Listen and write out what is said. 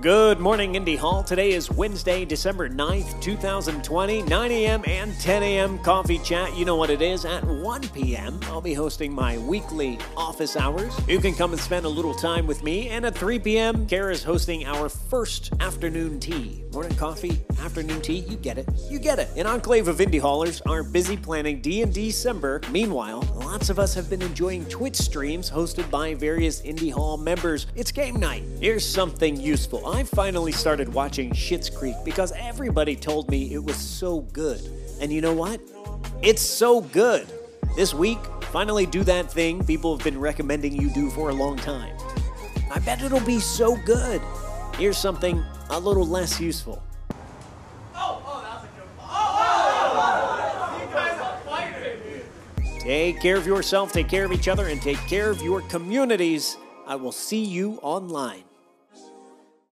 Good morning, Indy Hall. Today is Wednesday, December 9th, 2020, 9 a.m. and 10 a.m. coffee chat. You know what it is. At 1 p.m., I'll be hosting my weekly office hours. You can come and spend a little time with me. And at 3 p.m., Kara's hosting our first afternoon tea. Morning coffee, afternoon tea, you get it. You get it. An enclave of Indy Haulers are busy planning D&D December. Meanwhile, lots of us have been enjoying Twitch streams hosted by various Indy Hall members. It's game night. Here's something useful. I finally started watching Schitt's Creek because everybody told me it was so good. And you know what? It's so good. This week, finally do that thing people have been recommending you do for a long time. I bet it'll be so good. Here's something a little less useful. Take care of yourself, take care of each other, and take care of your communities. I will see you online.